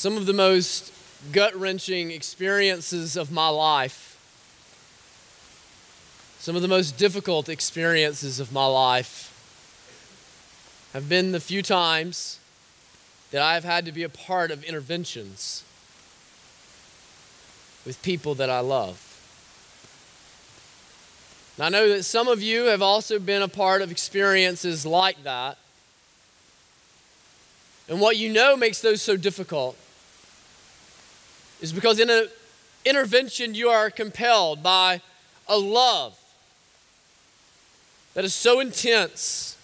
Some of the most gut wrenching experiences of my life, some of the most difficult experiences of my life, have been the few times that I've had to be a part of interventions with people that I love. And I know that some of you have also been a part of experiences like that. And what you know makes those so difficult is because in an intervention, you are compelled by a love that is so intense,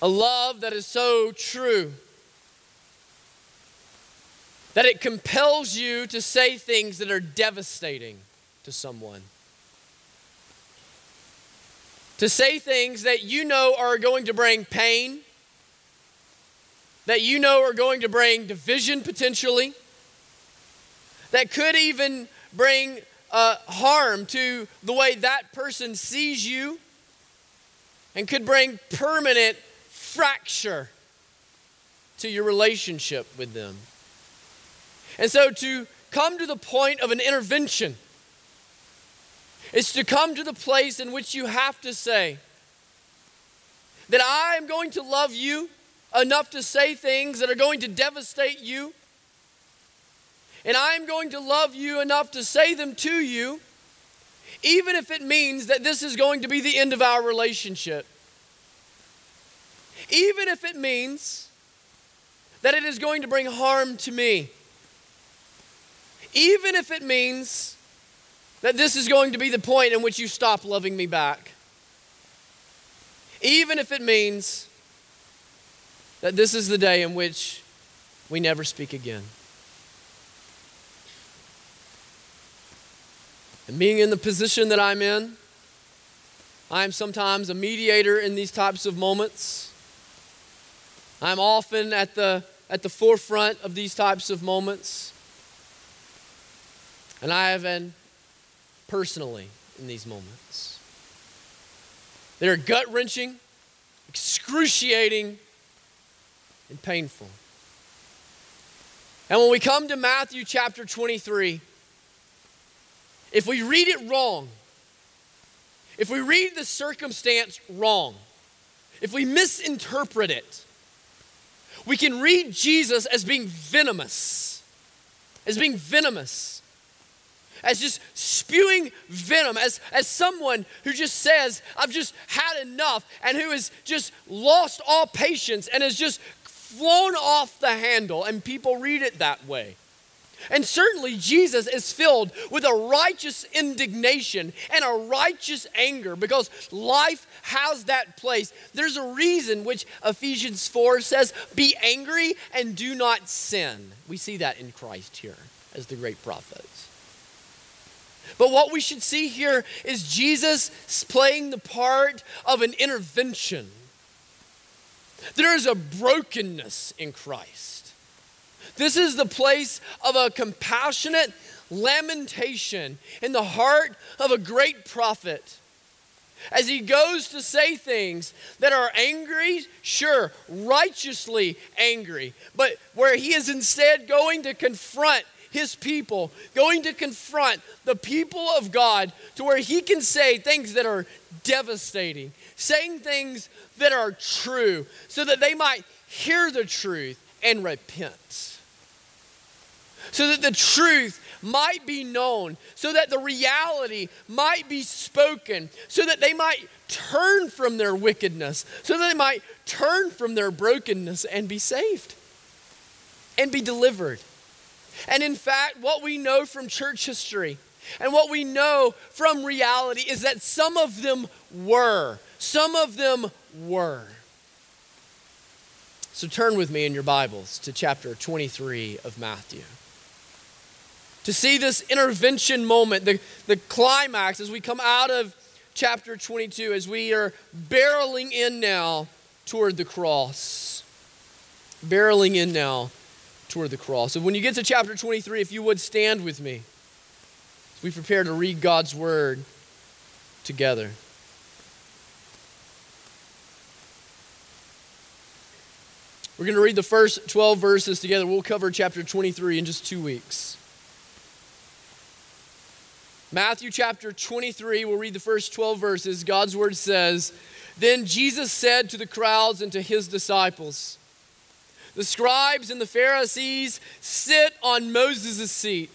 a love that is so true, that it compels you to say things that are devastating to someone. To say things that you know are going to bring pain, that you know are going to bring division potentially, that could even bring uh, harm to the way that person sees you, and could bring permanent fracture to your relationship with them. And so to come to the point of an intervention is to come to the place in which you have to say that I am going to love you enough to say things that are going to devastate you. And I am going to love you enough to say them to you, even if it means that this is going to be the end of our relationship. Even if it means that it is going to bring harm to me. Even if it means that this is going to be the point in which you stop loving me back. Even if it means that this is the day in which we never speak again. And being in the position that I'm in, I am sometimes a mediator in these types of moments. I'm often at the, at the forefront of these types of moments. And I have been personally in these moments. They're gut wrenching, excruciating, and painful. And when we come to Matthew chapter 23, if we read it wrong, if we read the circumstance wrong, if we misinterpret it, we can read Jesus as being venomous, as being venomous as just spewing venom, as, as someone who just says, I've just had enough, and who has just lost all patience and has just flown off the handle, and people read it that way. And certainly, Jesus is filled with a righteous indignation and a righteous anger because life has that place. There's a reason which Ephesians 4 says, Be angry and do not sin. We see that in Christ here as the great prophets. But what we should see here is Jesus playing the part of an intervention. There is a brokenness in Christ. This is the place of a compassionate lamentation in the heart of a great prophet as he goes to say things that are angry, sure, righteously angry, but where he is instead going to confront his people, going to confront the people of God to where he can say things that are devastating, saying things that are true, so that they might hear the truth and repent. So that the truth might be known, so that the reality might be spoken, so that they might turn from their wickedness, so that they might turn from their brokenness and be saved and be delivered. And in fact, what we know from church history and what we know from reality is that some of them were. Some of them were. So turn with me in your Bibles to chapter 23 of Matthew. To see this intervention moment, the, the climax as we come out of chapter 22, as we are barreling in now toward the cross. Barreling in now toward the cross. So when you get to chapter 23, if you would stand with me we prepare to read God's word together. We're going to read the first 12 verses together. We'll cover chapter 23 in just two weeks. Matthew chapter 23, we'll read the first 12 verses. God's word says, Then Jesus said to the crowds and to his disciples, The scribes and the Pharisees sit on Moses' seat.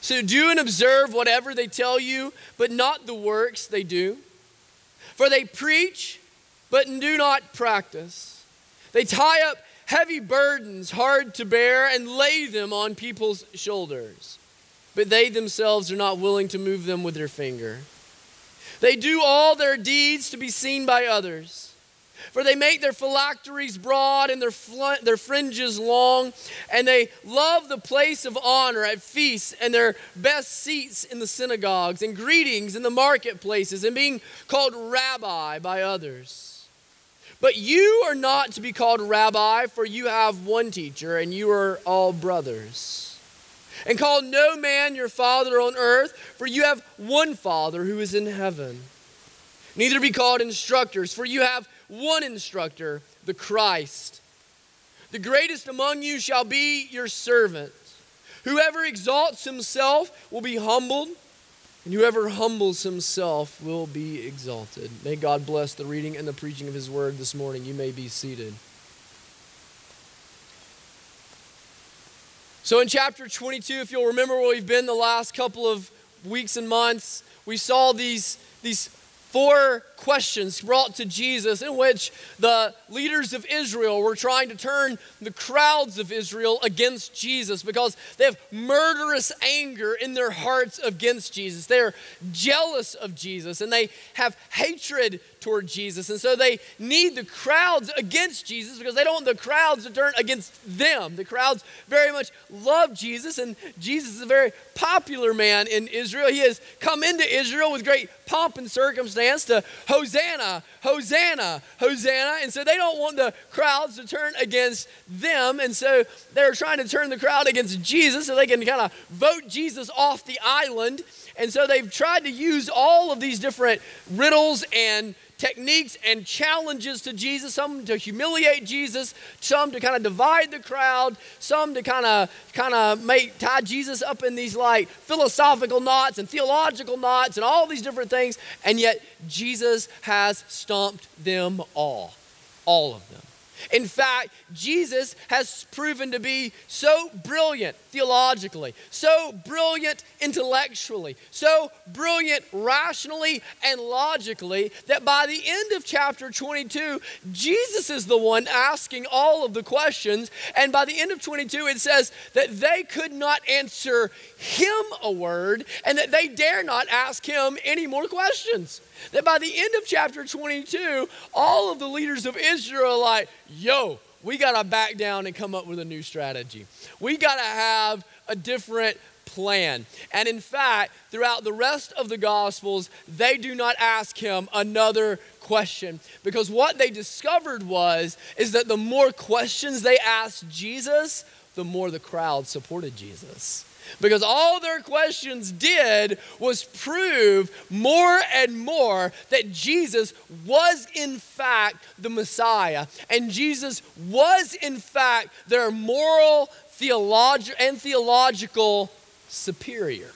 So do and observe whatever they tell you, but not the works they do. For they preach, but do not practice. They tie up heavy burdens hard to bear and lay them on people's shoulders but they themselves are not willing to move them with their finger. They do all their deeds to be seen by others. For they make their phylacteries broad and their, fl- their fringes long, and they love the place of honor at feasts and their best seats in the synagogues and greetings in the marketplaces and being called rabbi by others. But you are not to be called rabbi, for you have one teacher, and you are all brothers. And call no man your father on earth, for you have one Father who is in heaven. Neither be called instructors, for you have one instructor, the Christ. The greatest among you shall be your servant. Whoever exalts himself will be humbled, and whoever humbles himself will be exalted. May God bless the reading and the preaching of his word this morning. You may be seated. So, in chapter 22, if you'll remember where we've been the last couple of weeks and months, we saw these, these four questions brought to Jesus in which the leaders of Israel were trying to turn the crowds of Israel against Jesus because they have murderous anger in their hearts against Jesus. They're jealous of Jesus and they have hatred toward Jesus. And so they need the crowds against Jesus because they don't want the crowds to turn against them. The crowds very much love Jesus, and Jesus is a very popular man in Israel. He has come into Israel with great pomp and circumstance to Hosanna, Hosanna, Hosanna. And so they don't want the crowds to turn against them. And so they're trying to turn the crowd against Jesus so they can kind of vote Jesus off the island. And so they've tried to use all of these different riddles and techniques and challenges to Jesus, some to humiliate Jesus, some to kind of divide the crowd, some to kind of kind of make tie Jesus up in these like philosophical knots and theological knots and all these different things, and yet Jesus has stumped them all, all of them. In fact, Jesus has proven to be so brilliant theologically, so brilliant intellectually, so brilliant rationally and logically that by the end of chapter 22, Jesus is the one asking all of the questions. And by the end of 22, it says that they could not answer him a word and that they dare not ask him any more questions. That by the end of chapter 22, all of the leaders of Israel are like, yo, we got to back down and come up with a new strategy. We got to have a different plan. And in fact, throughout the rest of the Gospels, they do not ask him another question because what they discovered was is that the more questions they asked Jesus, the more the crowd supported Jesus. Because all their questions did was prove more and more that Jesus was in fact the Messiah. And Jesus was in fact their moral theologi- and theological superior.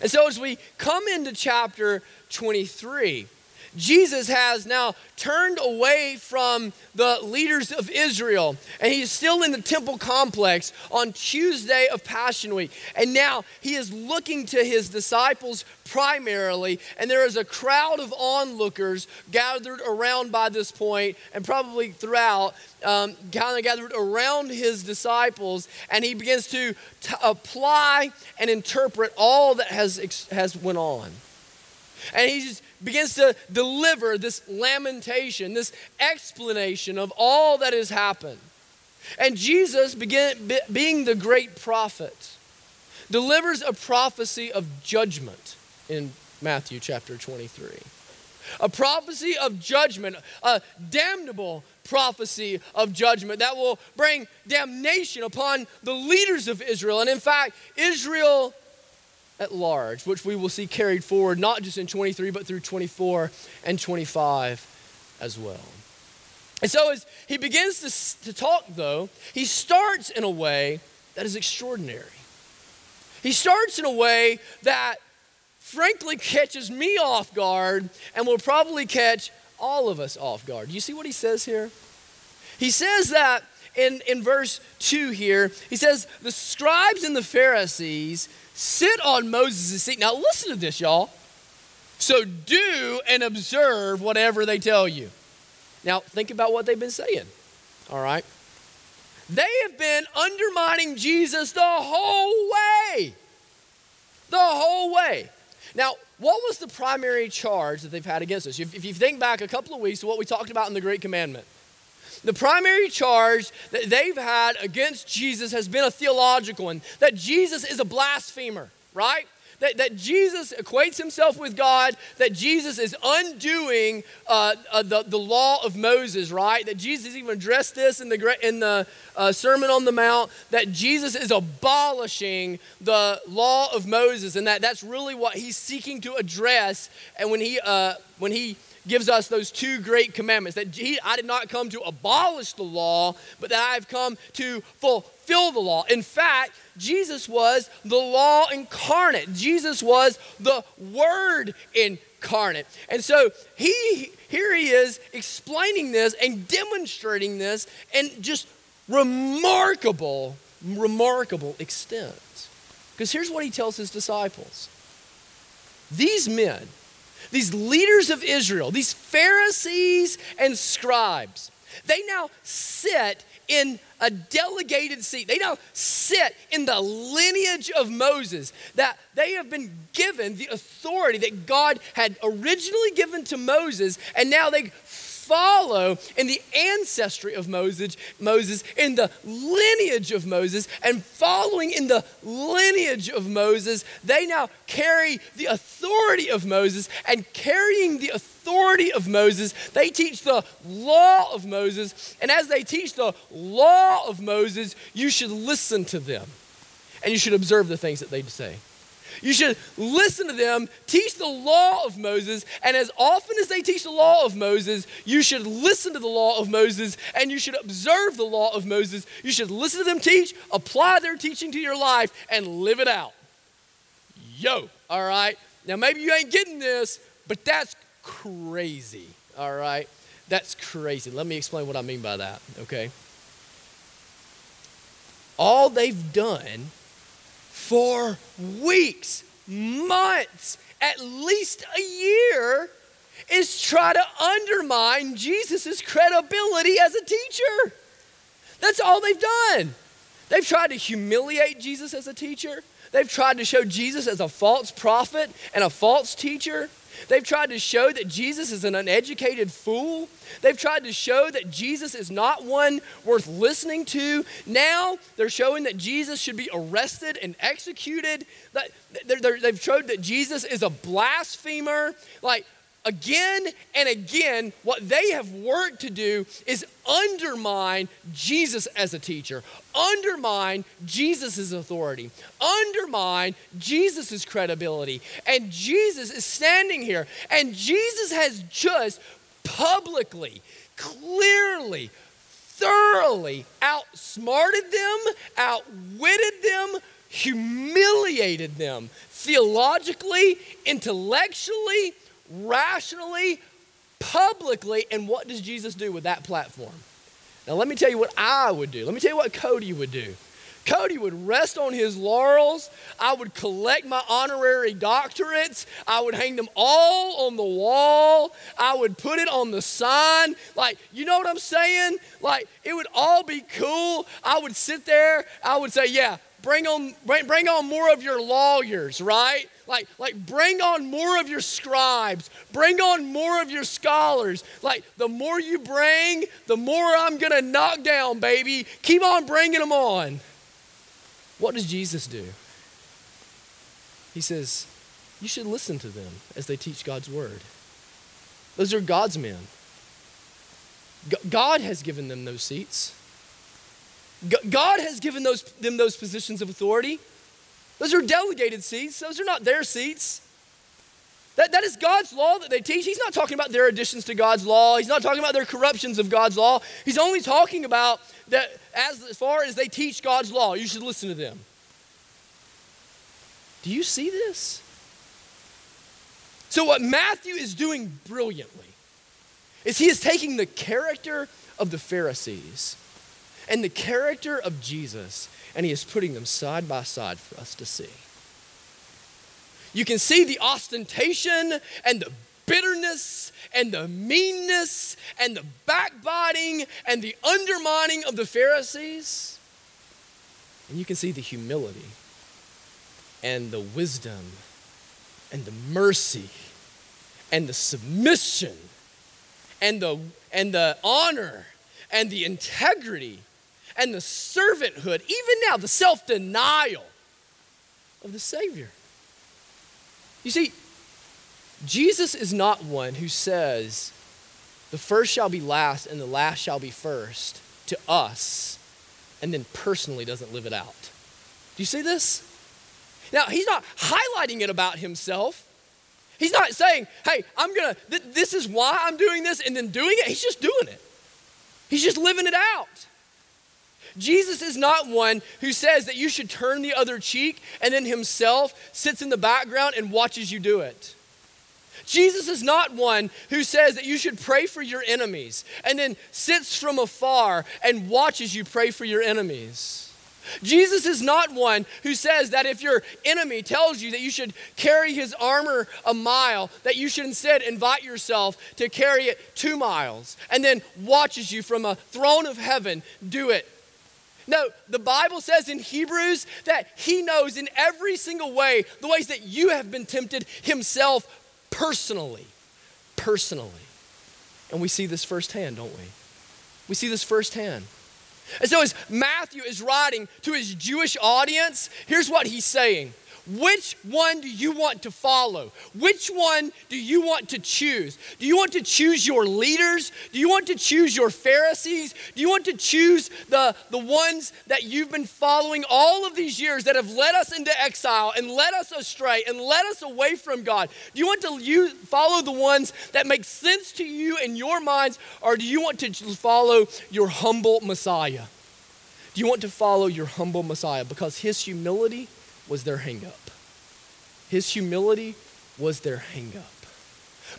And so as we come into chapter 23, Jesus has now turned away from the leaders of Israel, and he's still in the temple complex on Tuesday of Passion Week. And now he is looking to his disciples primarily, and there is a crowd of onlookers gathered around by this point, and probably throughout, um, kind of gathered around his disciples, and he begins to t- apply and interpret all that has, has went on. And he's begins to deliver this lamentation, this explanation of all that has happened. And Jesus, begin, being the great prophet, delivers a prophecy of judgment in Matthew chapter 23. A prophecy of judgment, a damnable prophecy of judgment that will bring damnation upon the leaders of Israel. And in fact, Israel at large, which we will see carried forward not just in 23, but through 24 and 25 as well. And so, as he begins to, to talk, though, he starts in a way that is extraordinary. He starts in a way that, frankly, catches me off guard and will probably catch all of us off guard. Do you see what he says here? He says that in, in verse 2 here, he says, The scribes and the Pharisees sit on Moses' seat. Now, listen to this, y'all. So do and observe whatever they tell you. Now, think about what they've been saying, all right? They have been undermining Jesus the whole way. The whole way. Now, what was the primary charge that they've had against us? If, if you think back a couple of weeks to what we talked about in the Great Commandment, the primary charge that they've had against Jesus has been a theological one that Jesus is a blasphemer, right? that, that Jesus equates himself with God, that Jesus is undoing uh, uh, the, the law of Moses, right? That Jesus even addressed this in the, in the uh, Sermon on the Mount, that Jesus is abolishing the law of Moses, and that that's really what he's seeking to address. And when he, uh, when he gives us those two great commandments that I did not come to abolish the law, but that I've come to fulfill the law. In fact, Jesus was the law incarnate, Jesus was the word incarnate. And so he here he is explaining this and demonstrating this in just remarkable, remarkable extent. Because here's what he tells his disciples. These men, these leaders of Israel, these Pharisees and scribes, they now sit in a delegated seat. They now sit in the lineage of Moses, that they have been given the authority that God had originally given to Moses, and now they follow in the ancestry of Moses, Moses, in the lineage of Moses, and following in the lineage of Moses, they now carry the authority of Moses, and carrying the authority of Moses, they teach the law of Moses. And as they teach the law of Moses, you should listen to them and you should observe the things that they say. You should listen to them, teach the law of Moses, and as often as they teach the law of Moses, you should listen to the law of Moses and you should observe the law of Moses. You should listen to them teach, apply their teaching to your life, and live it out. Yo, all right? Now, maybe you ain't getting this, but that's crazy, all right? That's crazy. Let me explain what I mean by that, okay? All they've done for weeks, months, at least a year is try to undermine Jesus' credibility as a teacher. That's all they've done. They've tried to humiliate Jesus as a teacher. They've tried to show Jesus as a false prophet and a false teacher. They've tried to show that Jesus is an uneducated fool. They've tried to show that Jesus is not one worth listening to. Now they're showing that Jesus should be arrested and executed. They've showed that Jesus is a blasphemer. Like, again and again, what they have worked to do is undermine Jesus as a teacher, undermine Jesus' authority, undermine Jesus' credibility. And Jesus is standing here, and Jesus has just publicly, clearly, thoroughly outsmarted them, outwitted them, humiliated them theologically, intellectually rationally, publicly. And what does Jesus do with that platform? Now, let me tell you what I would do. Let me tell you what Cody would do. Cody would rest on his laurels. I would collect my honorary doctorates. I would hang them all on the wall. I would put it on the sign. Like, you know what I'm saying? Like, it would all be cool. I would sit there. I would say, yeah, bring on, bring, bring on more of your lawyers, right? Like, like bring on more of your scribes, bring on more of your scholars. Like, the more you bring, the more I'm gonna knock down, baby. Keep on bringing them on. What does Jesus do? He says, You should listen to them as they teach God's word. Those are God's men. God has given them those seats. God has given those, them those positions of authority. Those are delegated seats, those are not their seats. That, that is God's law that they teach. He's not talking about their additions to God's law. He's not talking about their corruptions of God's law. He's only talking about that as, as far as they teach God's law, you should listen to them. Do you see this? So, what Matthew is doing brilliantly is he is taking the character of the Pharisees and the character of Jesus, and he is putting them side by side for us to see. You can see the ostentation and the bitterness and the meanness and the backbiting and the undermining of the Pharisees. And you can see the humility and the wisdom and the mercy and the submission and the, and the honor and the integrity and the servanthood, even now, the self denial of the Savior. You see, Jesus is not one who says, the first shall be last and the last shall be first to us, and then personally doesn't live it out. Do you see this? Now, he's not highlighting it about himself. He's not saying, hey, I'm gonna, th- this is why I'm doing this and then doing it. He's just doing it. He's just living it out. Jesus is not one who says that you should turn the other cheek and then himself sits in the background and watches you do it. Jesus is not one who says that you should pray for your enemies and then sits from afar and watches you pray for your enemies. Jesus is not one who says that if your enemy tells you that you should carry his armor a mile, that you should instead invite yourself to carry it two miles and then watches you from a throne of heaven do it no, the Bible says in Hebrews that He knows in every single way the ways that you have been tempted Himself personally. Personally. And we see this firsthand, don't we? We see this firsthand. And so, as Matthew is writing to his Jewish audience, here's what he's saying which one do you want to follow? Which one do you want to choose? Do you want to choose your leaders? Do you want to choose your Pharisees? Do you want to choose the, the ones that you've been following all of these years that have led us into exile and led us astray and led us away from God? Do you want to use, follow the ones that make sense to you in your minds, or do you want to follow your humble Messiah? Do you want to follow your humble Messiah? Because his humility was their hangup. His humility was their hangup.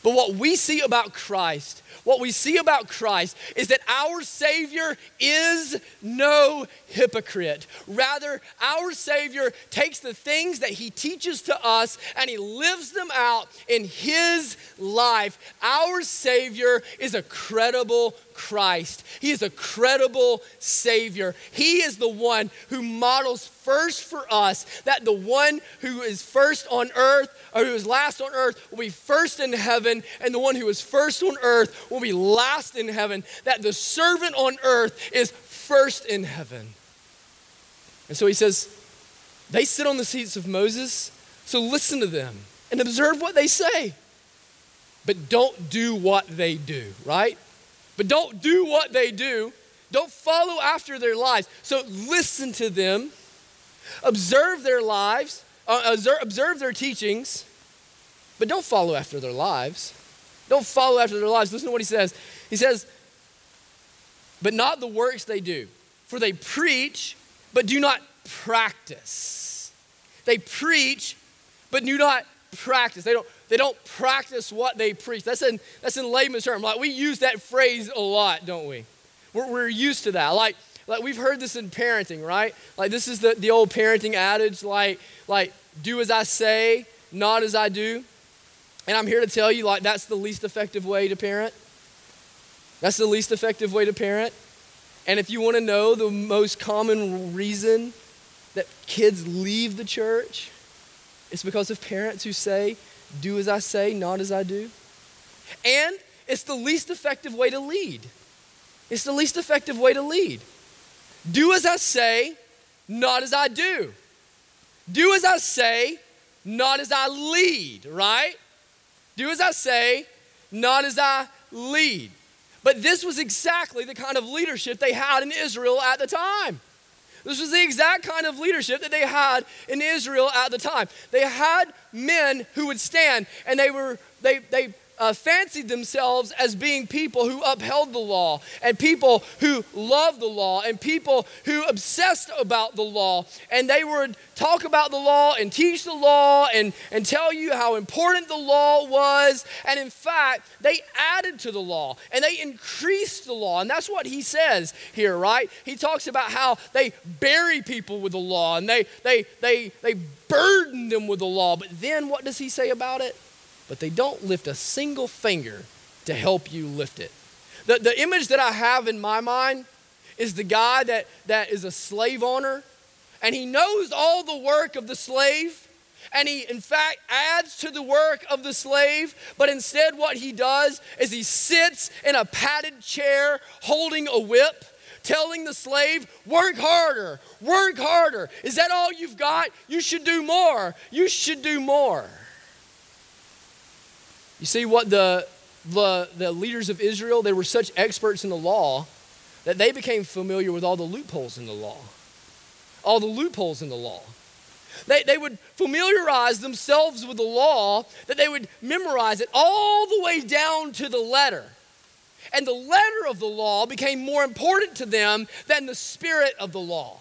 But what we see about Christ, what we see about Christ is that our Savior is no hypocrite. Rather, our Savior takes the things that He teaches to us and He lives them out in His life. Our Savior is a credible Christ. He is a credible Savior. He is the one who models first for us that the one who is first on earth or who is last on earth will be first in heaven, and the one who is first on earth will be last in heaven. That the servant on earth is first in heaven. And so he says, they sit on the seats of Moses, so listen to them and observe what they say. But don't do what they do, right? But don't do what they do. Don't follow after their lives. So listen to them, observe their lives, uh, observe, observe their teachings, but don't follow after their lives. Don't follow after their lives. Listen to what he says. He says, but not the works they do, for they preach, but do not practice. They preach, but do not practice. They don't, they don't practice what they preach. That's in, that's in layman's term. Like we use that phrase a lot, don't we? We're, we're used to that. Like, like we've heard this in parenting, right? Like this is the, the old parenting adage, like, like do as I say, not as I do. And I'm here to tell you, like, that's the least effective way to parent. That's the least effective way to parent. And if you want to know the most common reason that kids leave the church, it's because of parents who say, do as I say, not as I do. And it's the least effective way to lead. It's the least effective way to lead. Do as I say, not as I do. Do as I say, not as I lead, right? Do as I say, not as I lead. But this was exactly the kind of leadership they had in Israel at the time. This was the exact kind of leadership that they had in Israel at the time. They had men who would stand and they were they they uh, fancied themselves as being people who upheld the law and people who loved the law and people who obsessed about the law. And they would talk about the law and teach the law and, and tell you how important the law was. And in fact, they added to the law and they increased the law. And that's what he says here, right? He talks about how they bury people with the law and they, they, they, they burden them with the law. But then what does he say about it? But they don't lift a single finger to help you lift it. The, the image that I have in my mind is the guy that, that is a slave owner and he knows all the work of the slave and he in fact adds to the work of the slave but instead what he does is he sits in a padded chair holding a whip telling the slave work harder work harder. Is that all you've got? You should do more. You should do more you see what the, the, the leaders of Israel, they were such experts in the law that they became familiar with all the loopholes in the law. All the loopholes in the law. They, they would familiarize themselves with the law, that they would memorize it all the way down to the letter. And the letter of the law became more important to them than the spirit of the law.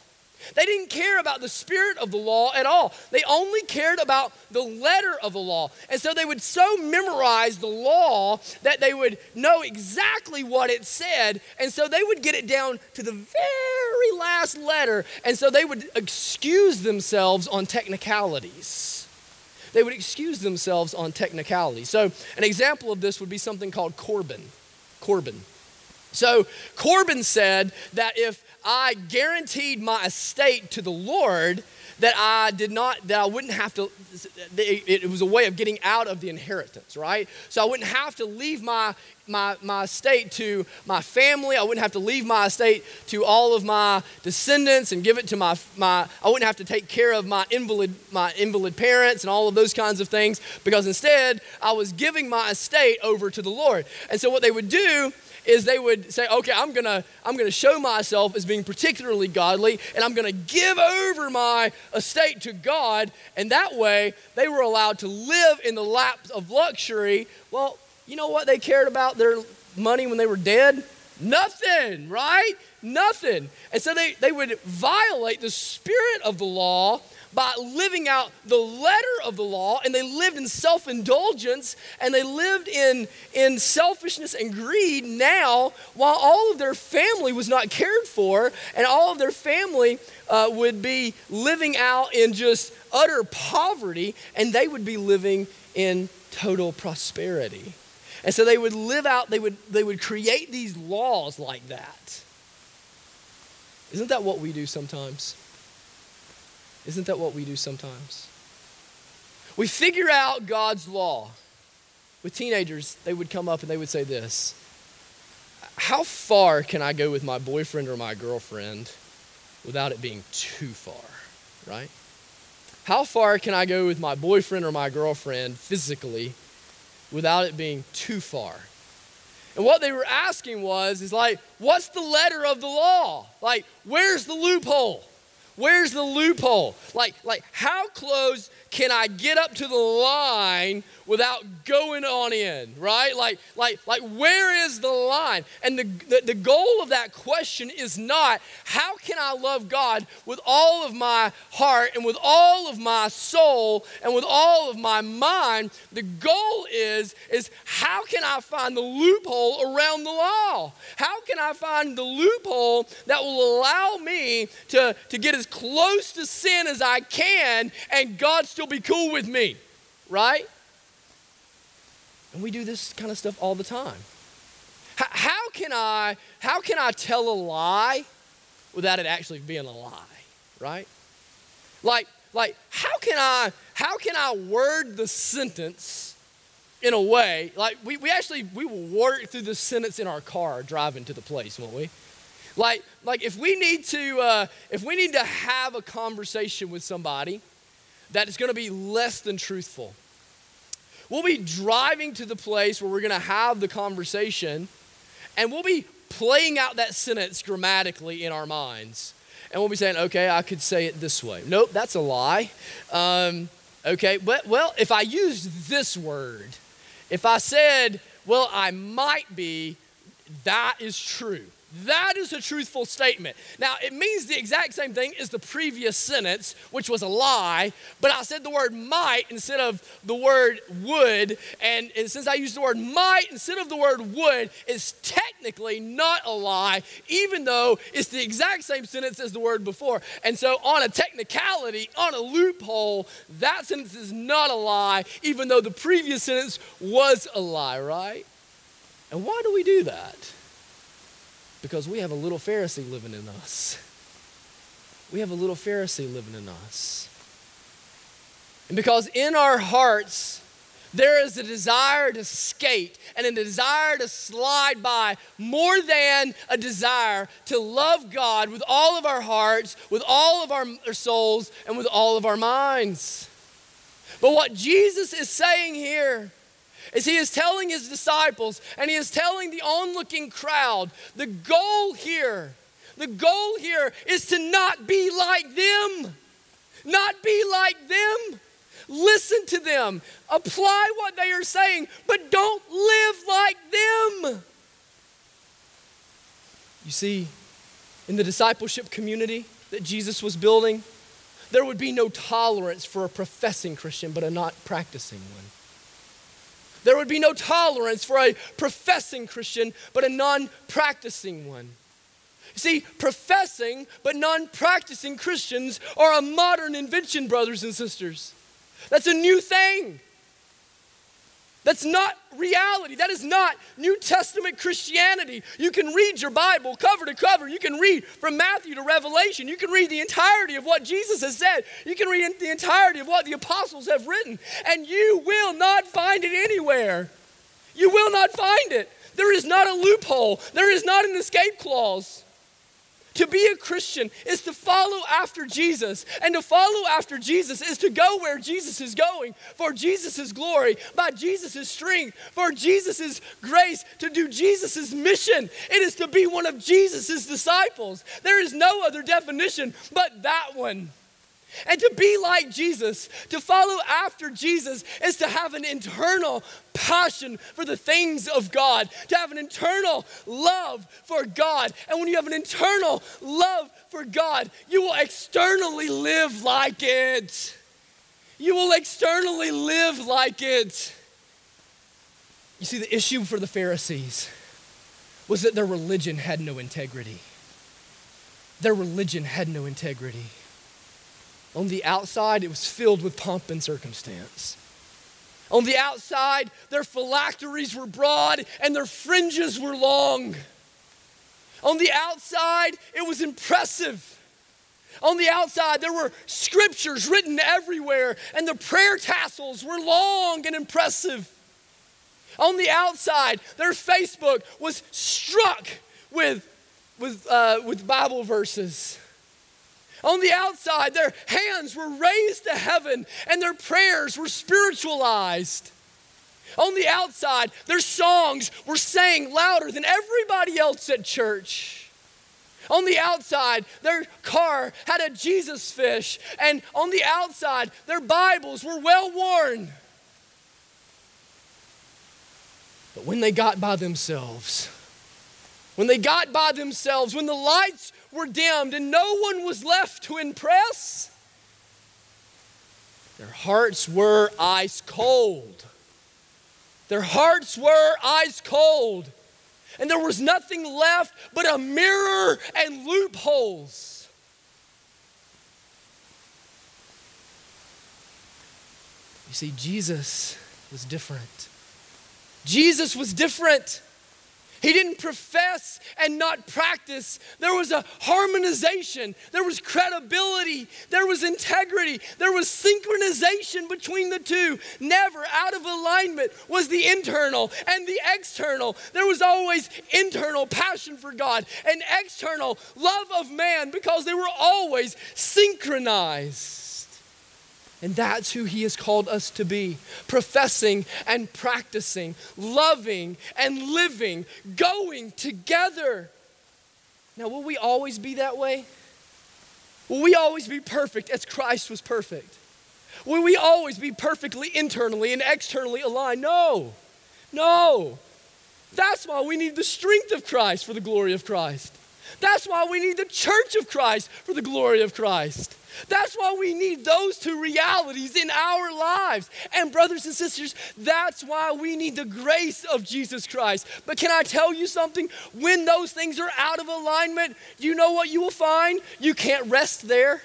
They didn't care about the spirit of the law at all. They only cared about the letter of the law. And so they would so memorize the law that they would know exactly what it said. And so they would get it down to the very last letter. And so they would excuse themselves on technicalities. They would excuse themselves on technicalities. So an example of this would be something called Corbin. Corban. So Corban said that if I guaranteed my estate to the Lord that I did not, that I wouldn't have to, it, was a way of getting out of the inheritance, right? So I wouldn't have to leave my, my, my estate to my family. I wouldn't have to leave my estate to all of my descendants and give it to my, my I wouldn't have to take care of my invalid, my invalid parents and all of those kinds of things because instead I was giving my estate over to the Lord. And so what they would do is they would say, okay, I'm gonna, I'm gonna show myself as being particularly godly, and I'm gonna give over my estate to God, and that way they were allowed to live in the laps of luxury. Well, you know what they cared about their money when they were dead? Nothing, right? Nothing. And so they, they would violate the spirit of the law by living out the letter of the law, and they lived in self indulgence and they lived in, in selfishness and greed now, while all of their family was not cared for, and all of their family uh, would be living out in just utter poverty, and they would be living in total prosperity. And so they would live out, they would, they would create these laws like that. Isn't that what we do sometimes? Isn't that what we do sometimes? We figure out God's law. With teenagers, they would come up and they would say this How far can I go with my boyfriend or my girlfriend without it being too far, right? How far can I go with my boyfriend or my girlfriend physically without it being too far? And what they were asking was, is like, what's the letter of the law? Like, where's the loophole? Where's the loophole? Like, like how close can I get up to the line without going on in, right? Like, like, like where is the line? And the, the, the goal of that question is not how can I love God with all of my heart and with all of my soul and with all of my mind. The goal is, is how can I find the loophole around the law? How can I find the loophole that will allow me to, to get as close to sin as I can and God still be cool with me, right? And we do this kind of stuff all the time. How, how, can I how can I tell a lie without it actually being a lie, right? Like like how can I how can I word the sentence in a way like we, we actually we will work through the sentence in our car driving to the place, won't we? Like like if we need to uh, if we need to have a conversation with somebody that is going to be less than truthful. We'll be driving to the place where we're going to have the conversation, and we'll be playing out that sentence grammatically in our minds. and we'll be saying, okay, I could say it this way. Nope, that's a lie. Um, okay, but well, if I used this word, if I said, well, I might be, that is true. That is a truthful statement. Now, it means the exact same thing as the previous sentence, which was a lie, but I said the word might instead of the word would. And, and since I used the word might instead of the word would, it's technically not a lie, even though it's the exact same sentence as the word before. And so, on a technicality, on a loophole, that sentence is not a lie, even though the previous sentence was a lie, right? And why do we do that? Because we have a little Pharisee living in us. We have a little Pharisee living in us. And because in our hearts, there is a desire to skate and a desire to slide by more than a desire to love God with all of our hearts, with all of our, souls, and with all of our minds. But what Jesus is saying here is he is telling his disciples and he is telling the onlooking crowd the goal here, the goal here is to not be like them. Not be like them. Listen to them. Apply what they are saying, but don't live like them. You see, in the discipleship community that Jesus was building, there would be no tolerance for a professing Christian but a not practicing one. There would be no tolerance for a professing Christian, but a non practicing one. See, professing but non practicing Christians are a modern invention, brothers and sisters. That's a new thing. That's not reality. That is not New Testament Christianity. You can read your Bible cover to cover. You can read from Matthew to Revelation. You can read the entirety of what Jesus has said. You can read the entirety of what the apostles have written, and you will not find it anywhere. You will not find it. There is not a loophole, there is not an escape clause. To be a Christian is to follow after Jesus. And to follow after Jesus is to go where Jesus is going for Jesus' glory, by Jesus' strength, for Jesus' grace, to do Jesus' mission. It is to be one of Jesus' disciples. There is no other definition but that one. And to be like Jesus, to follow after Jesus, is to have an internal passion for the things of God, to have an internal love for God. And when you have an internal love for God, you will externally live like it. You will externally live like it. You see, the issue for the Pharisees was that their religion had no integrity. Their religion had no integrity. On the outside, it was filled with pomp and circumstance. On the outside, their phylacteries were broad and their fringes were long. On the outside, it was impressive. On the outside, there were scriptures written everywhere, and the prayer tassels were long and impressive. On the outside, their Facebook was struck with, with, uh, with Bible verses. On the outside, their hands were raised to heaven and their prayers were spiritualized. On the outside, their songs were sang louder than everybody else at church. On the outside, their car had a Jesus fish, and on the outside, their Bibles were well worn. But when they got by themselves, when they got by themselves, when the lights were dimmed and no one was left to impress, their hearts were ice cold. Their hearts were ice cold. And there was nothing left but a mirror and loopholes. You see, Jesus was different. Jesus was different. He didn't profess and not practice. There was a harmonization, there was credibility, there was integrity, there was synchronization between the two. Never out of alignment was the internal and the external. There was always internal passion for God and external love of man because they were always synchronized. And that's who He has called us to be professing and practicing, loving and living, going together. Now, will we always be that way? Will we always be perfect as Christ was perfect? Will we always be perfectly internally and externally aligned? No. No. That's why we need the strength of Christ for the glory of Christ. That's why we need the church of Christ for the glory of Christ. That's why we need those two realities in our lives. And, brothers and sisters, that's why we need the grace of Jesus Christ. But can I tell you something? When those things are out of alignment, you know what you will find? You can't rest there.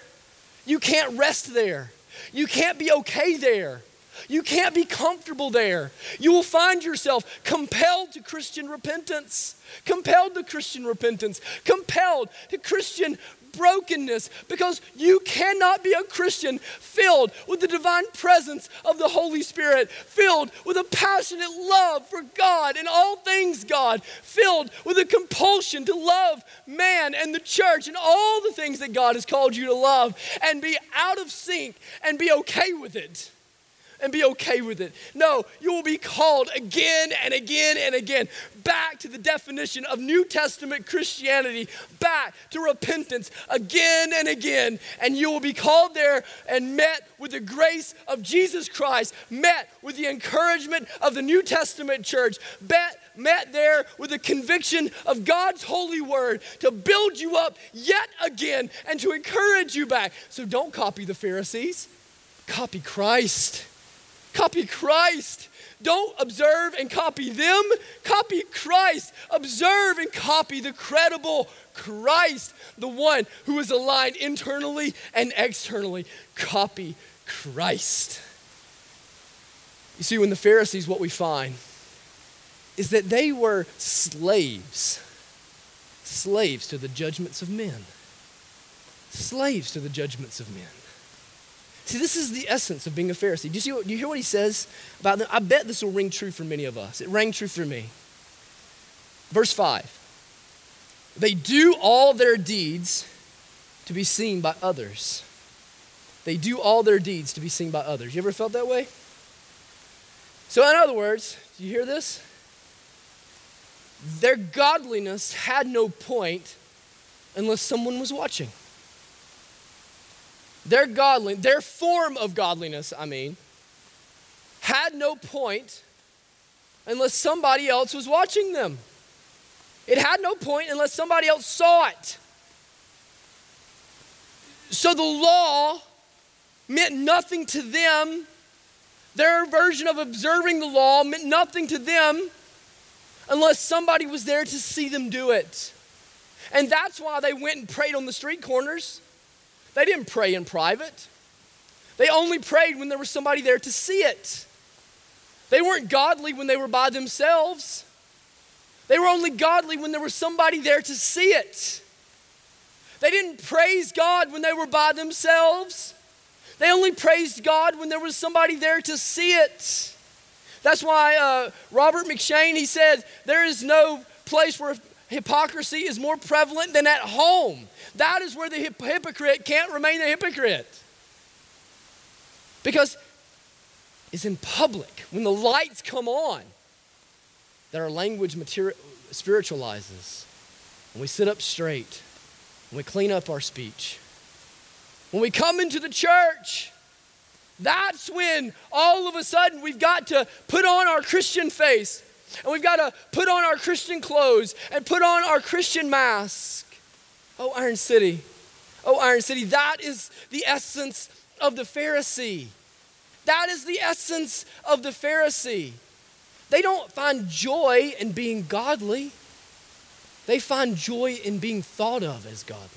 You can't rest there. You can't be okay there. You can't be comfortable there. You will find yourself compelled to Christian repentance, compelled to Christian repentance, compelled to Christian brokenness because you cannot be a Christian filled with the divine presence of the Holy Spirit, filled with a passionate love for God and all things God, filled with a compulsion to love man and the church and all the things that God has called you to love and be out of sync and be okay with it and be okay with it. No, you will be called again and again and again back to the definition of New Testament Christianity, back to repentance again and again. And you will be called there and met with the grace of Jesus Christ, met with the encouragement of the New Testament church, met met there with the conviction of God's holy word to build you up yet again and to encourage you back. So don't copy the Pharisees, copy Christ. Copy Christ. Don't observe and copy them. Copy Christ. Observe and copy the credible Christ, the one who is aligned internally and externally. Copy Christ. You see, when the Pharisees, what we find is that they were slaves, slaves to the judgments of men, slaves to the judgments of men. See, this is the essence of being a Pharisee. Do you, see what, do you hear what he says about them? I bet this will ring true for many of us. It rang true for me. Verse 5 They do all their deeds to be seen by others. They do all their deeds to be seen by others. You ever felt that way? So, in other words, do you hear this? Their godliness had no point unless someone was watching. Their godly, their form of godliness, I mean, had no point unless somebody else was watching them. It had no point unless somebody else saw it. So the law meant nothing to them. Their version of observing the law meant nothing to them unless somebody was there to see them do it. And that's why they went and prayed on the street corners. They didn't pray in private. They only prayed when there was somebody there to see it. They weren't godly when they were by themselves. They were only godly when there was somebody there to see it. They didn't praise God when they were by themselves. They only praised God when there was somebody there to see it. That's why uh, Robert M'Cheyne, he said, there is no place where hypocrisy is more prevalent than at home. That is where the hip- hypocrite can't remain a hypocrite. Because it's in public, when the lights come on, that our language material, spiritualizes. When we sit up straight, when we clean up our speech, when we come into the church, that's when all of a sudden we've got to put on our Christian face and we've got to put on our Christian clothes and put on our Christian mask. Oh, Iron City. Oh, Iron City. That is the essence of the Pharisee. That is the essence of the Pharisee. They don't find joy in being godly, they find joy in being thought of as godly.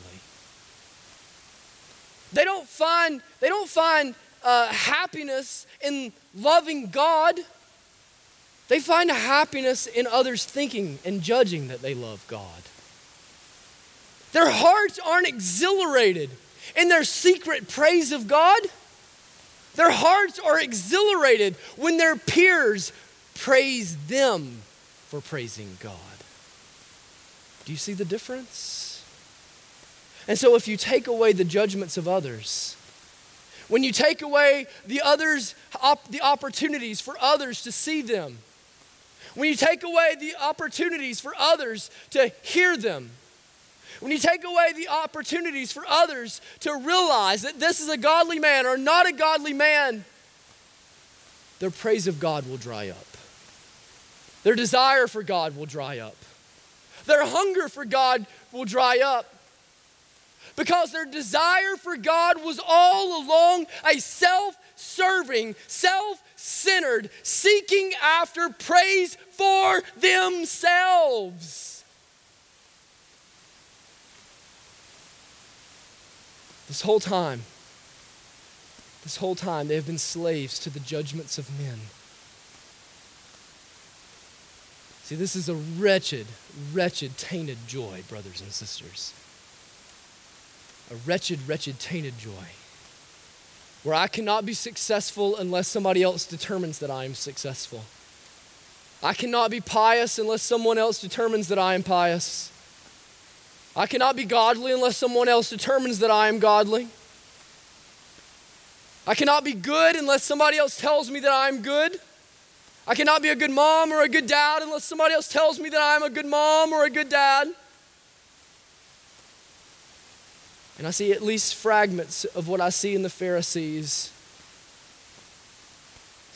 They don't find, they don't find uh, happiness in loving God. They find a happiness in others thinking and judging that they love God. Their hearts aren't exhilarated in their secret praise of God. Their hearts are exhilarated when their peers praise them for praising God. Do you see the difference? And so, if you take away the judgments of others, when you take away the others, op- the opportunities for others to see them, when you take away the opportunities for others to hear them, when you take away the opportunities for others to realize that this is a godly man or not a godly man, their praise of God will dry up. Their desire for God will dry up. Their hunger for God will dry up. Because their desire for God was all along a self serving, self centered, seeking after praise for themselves. This whole time, this whole time, they have been slaves to the judgments of men. See, this is a wretched, wretched, tainted joy, brothers and sisters. A wretched, wretched, tainted joy. Where I cannot be successful unless somebody else determines that I am successful. I cannot be pious unless someone else determines that I am pious. I cannot be godly unless someone else determines that I am godly. I cannot be good unless somebody else tells me that I'm good. I cannot be a good mom or a good dad unless somebody else tells me that I'm a good mom or a good dad. And I see at least fragments of what I see in the Pharisees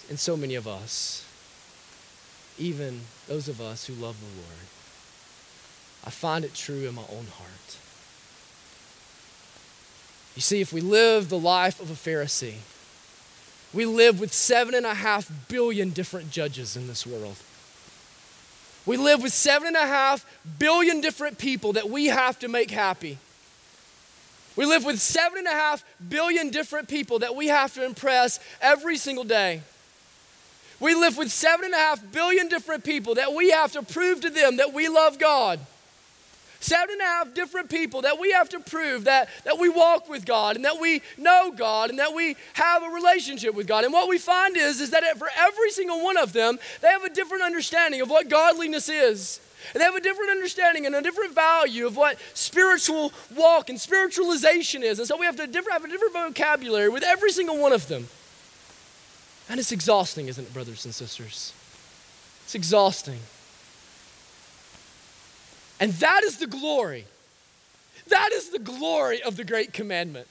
in so many of us, even those of us who love the Lord. I find it true in my own heart. You see, if we live the life of a Pharisee, we live with seven and a half billion different judges in this world. We live with seven and a half billion different people that we have to make happy. We live with seven and a half billion different people that we have to impress every single day. We live with seven and a half billion different people that we have to prove to them that we love God. Seven and a half different people that we have to prove that, that we walk with God and that we know God and that we have a relationship with God. And what we find is, is that for every single one of them, they have a different understanding of what godliness is. And they have a different understanding and a different value of what spiritual walk and spiritualization is. And so we have to different, have a different vocabulary with every single one of them. And it's exhausting, isn't it, brothers and sisters? It's exhausting. And that is the glory. That is the glory of the Great Commandment.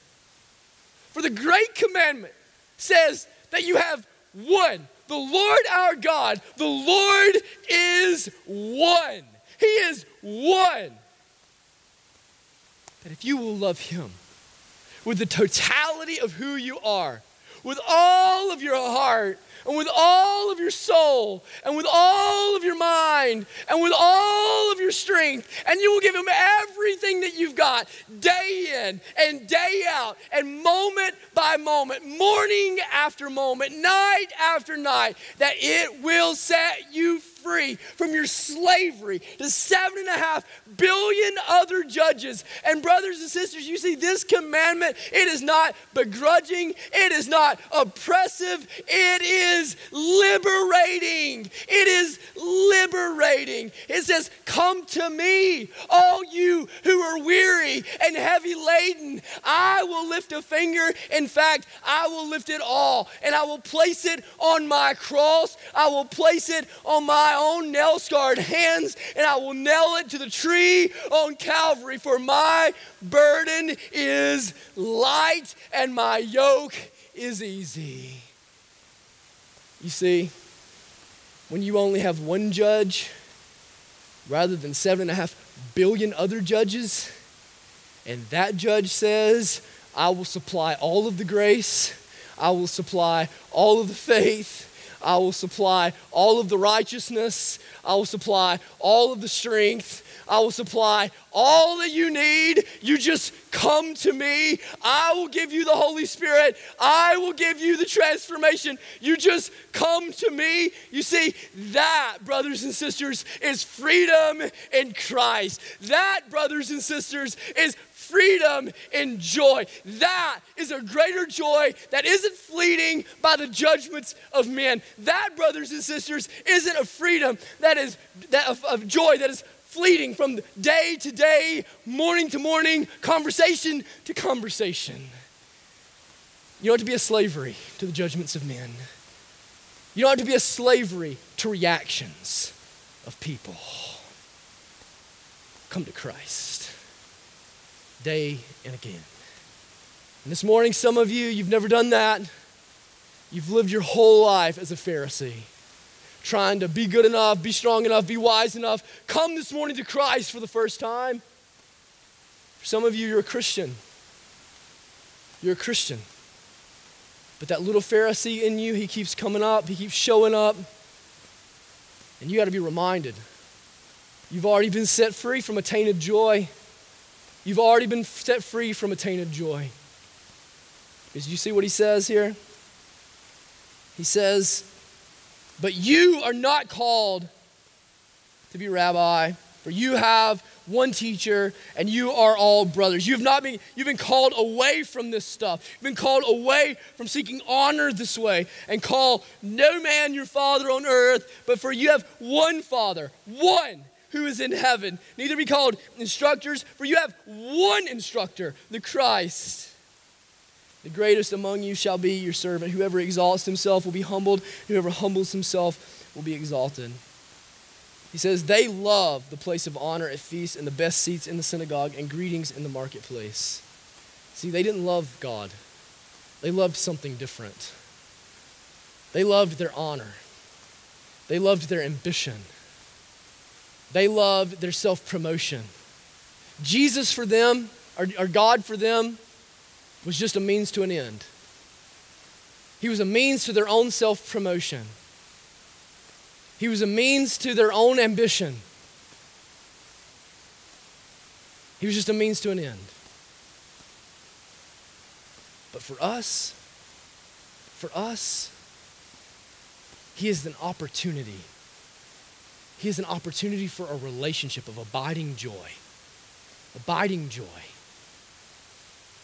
For the Great Commandment says that you have one. The Lord our God, the Lord is one. He is one. That if you will love Him with the totality of who you are, with all of your heart, and with all of your soul and with all of your mind and with all of your strength, and you will give him everything that you've got day in and day out and moment by moment, morning after moment, night after night, that it will set you free free from your slavery to seven and a half billion other judges. And, brothers and sisters, you see, this commandment, it is not begrudging, it is not oppressive, it is liberating. It is liberating. It says, Come to me, all you who are weary and heavy laden. I will lift a finger. In fact, I will lift it all, and I will place it on my cross. I will place it on my own nail scarred hands and I will nail it to the tree on Calvary. For my burden is light and my yoke is easy. You see, when you only have one judge rather than seven and a half billion other judges, and that judge says, I will supply all of the grace, I will supply all of the faith, I will supply all of the righteousness. I will supply all of the strength. I will supply all that you need. You just come to me. I will give you the Holy Spirit. I will give you the transformation. You just come to me. You see, that, brothers and sisters, is freedom in Christ. That, brothers and sisters, is freedom and joy. That is a greater joy that isn't fleeting by the judgments of men. That, brothers and sisters, isn't a freedom that is that of, of joy that is fleeting from day to day, morning to morning, conversation to conversation. You don't have to be a slavery to the judgments of men. You don't have to be a slavery to reactions of people. Come to Christ. day and again. And this morning, some of you, you've never done that. You've lived your whole life as a Pharisee, trying to be good enough, be strong enough, be wise enough. Come this morning to Christ for the first time. For some of you, you're a Christian. You're a Christian. But that little Pharisee in you, he keeps coming up, he keeps showing up. And you got to be reminded you've already been set free from a tainted joy. You've already been set free from a tainted joy. Did you see what he says here? He says, But you are not called to be rabbi, for you have one teacher, and you are all brothers. You have not been, you've been called away from this stuff. You've been called away from seeking honor this way, and call no man your father on earth, but for you have one father, one who is in heaven. Neither be called instructors, for you have one instructor, the Christ. The greatest among you shall be your servant. Whoever exalts himself will be humbled, whoever humbles himself will be exalted. He says, They love the place of honor at feasts and the best seats in the synagogue and greetings in the marketplace. See, they didn't love God, they loved something different. They loved their honor, they loved their ambition, they loved their self promotion. Jesus for them, or, or God for them, was just a means to an end. He was a means to their own self promotion. He was a means to their own ambition. He was just a means to an end. But for us, for us, He is an opportunity. He is an opportunity for a relationship of abiding joy. Abiding joy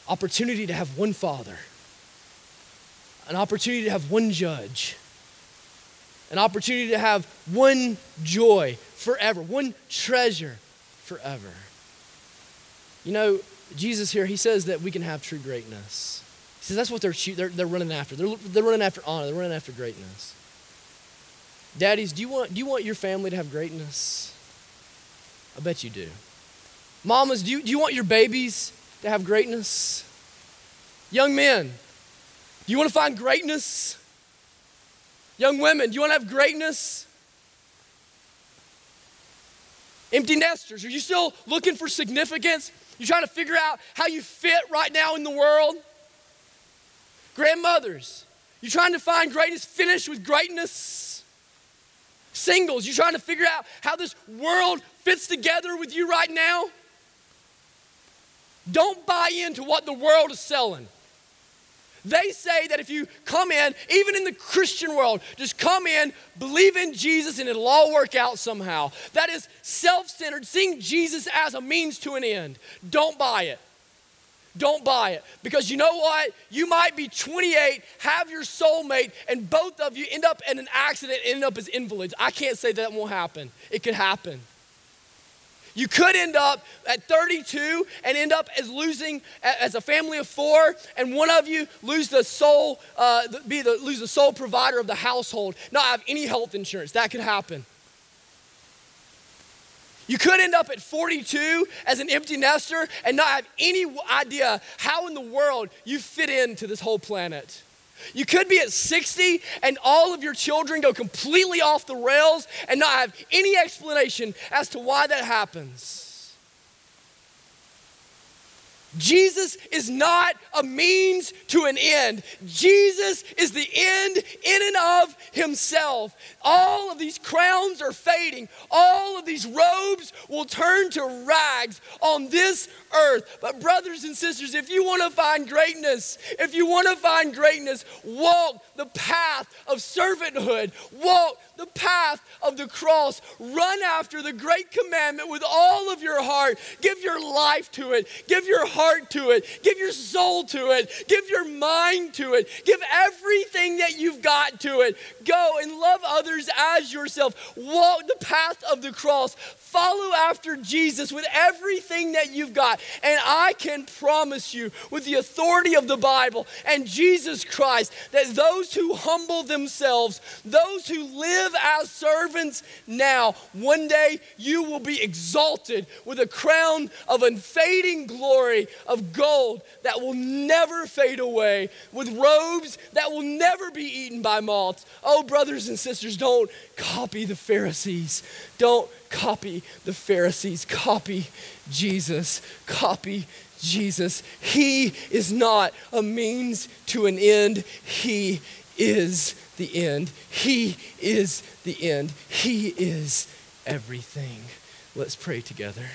opportunity to have one father, an opportunity to have one judge, an opportunity to have one joy forever, one treasure forever. You know, Jesus here, he says that we can have true greatness. He says that's what they're, they're, they're running after. They're, they're running after honor, they're running after greatness. Daddies, do you, want, do you want your family to have greatness? I bet you do. Mamas, do you, do you want your babies to have greatness? Young men, do you want to find greatness? Young women, do you want to have greatness? Empty nesters, are you still looking for significance? You're trying to figure out how you fit right now in the world? Grandmothers, you're trying to find greatness, finish with greatness? Singles, you're trying to figure out how this world fits together with you right now? Don't buy into what the world is selling. They say that if you come in, even in the Christian world, just come in, believe in Jesus, and it'll all work out somehow. That is self centered, seeing Jesus as a means to an end. Don't buy it. Don't buy it. Because you know what? You might be 28, have your soulmate, and both of you end up in an accident, end up as invalids. I can't say that won't happen. It could happen. You could end up at 32 and end up as losing as a family of four, and one of you lose the sole, uh, be the lose the sole provider of the household, not have any health insurance. That could happen. You could end up at 42 as an empty nester and not have any idea how in the world you fit into this whole planet. You could be at 60 and all of your children go completely off the rails and not have any explanation as to why that happens. Jesus is not a means to an end. Jesus is the end in and of himself. All of these crowns are fading. All of these robes will turn to rags on this earth. But, brothers and sisters, if you want to find greatness, if you want to find greatness, walk the path of servanthood, walk the path of the cross, run after the great commandment with all of your heart. Give your life to it, give your heart to it, give your soul to it, give your mind to it, give everything that you've got to it. Go and love others as yourself. Walk the path of the cross. Follow after Jesus with everything that you've got. And I can promise you, with the authority of the Bible and Jesus Christ, that those who humble themselves, those who live as servants now, one day you will be exalted with a crown of unfading glory of gold that will never fade away, with robes that will never be eaten by moths. Oh, brothers and sisters, don't copy the Pharisees. Don't copy the Pharisees. Copy Jesus. Copy Jesus. He is not a means to an end, He is the end. He is the end. He is everything. Let's pray together.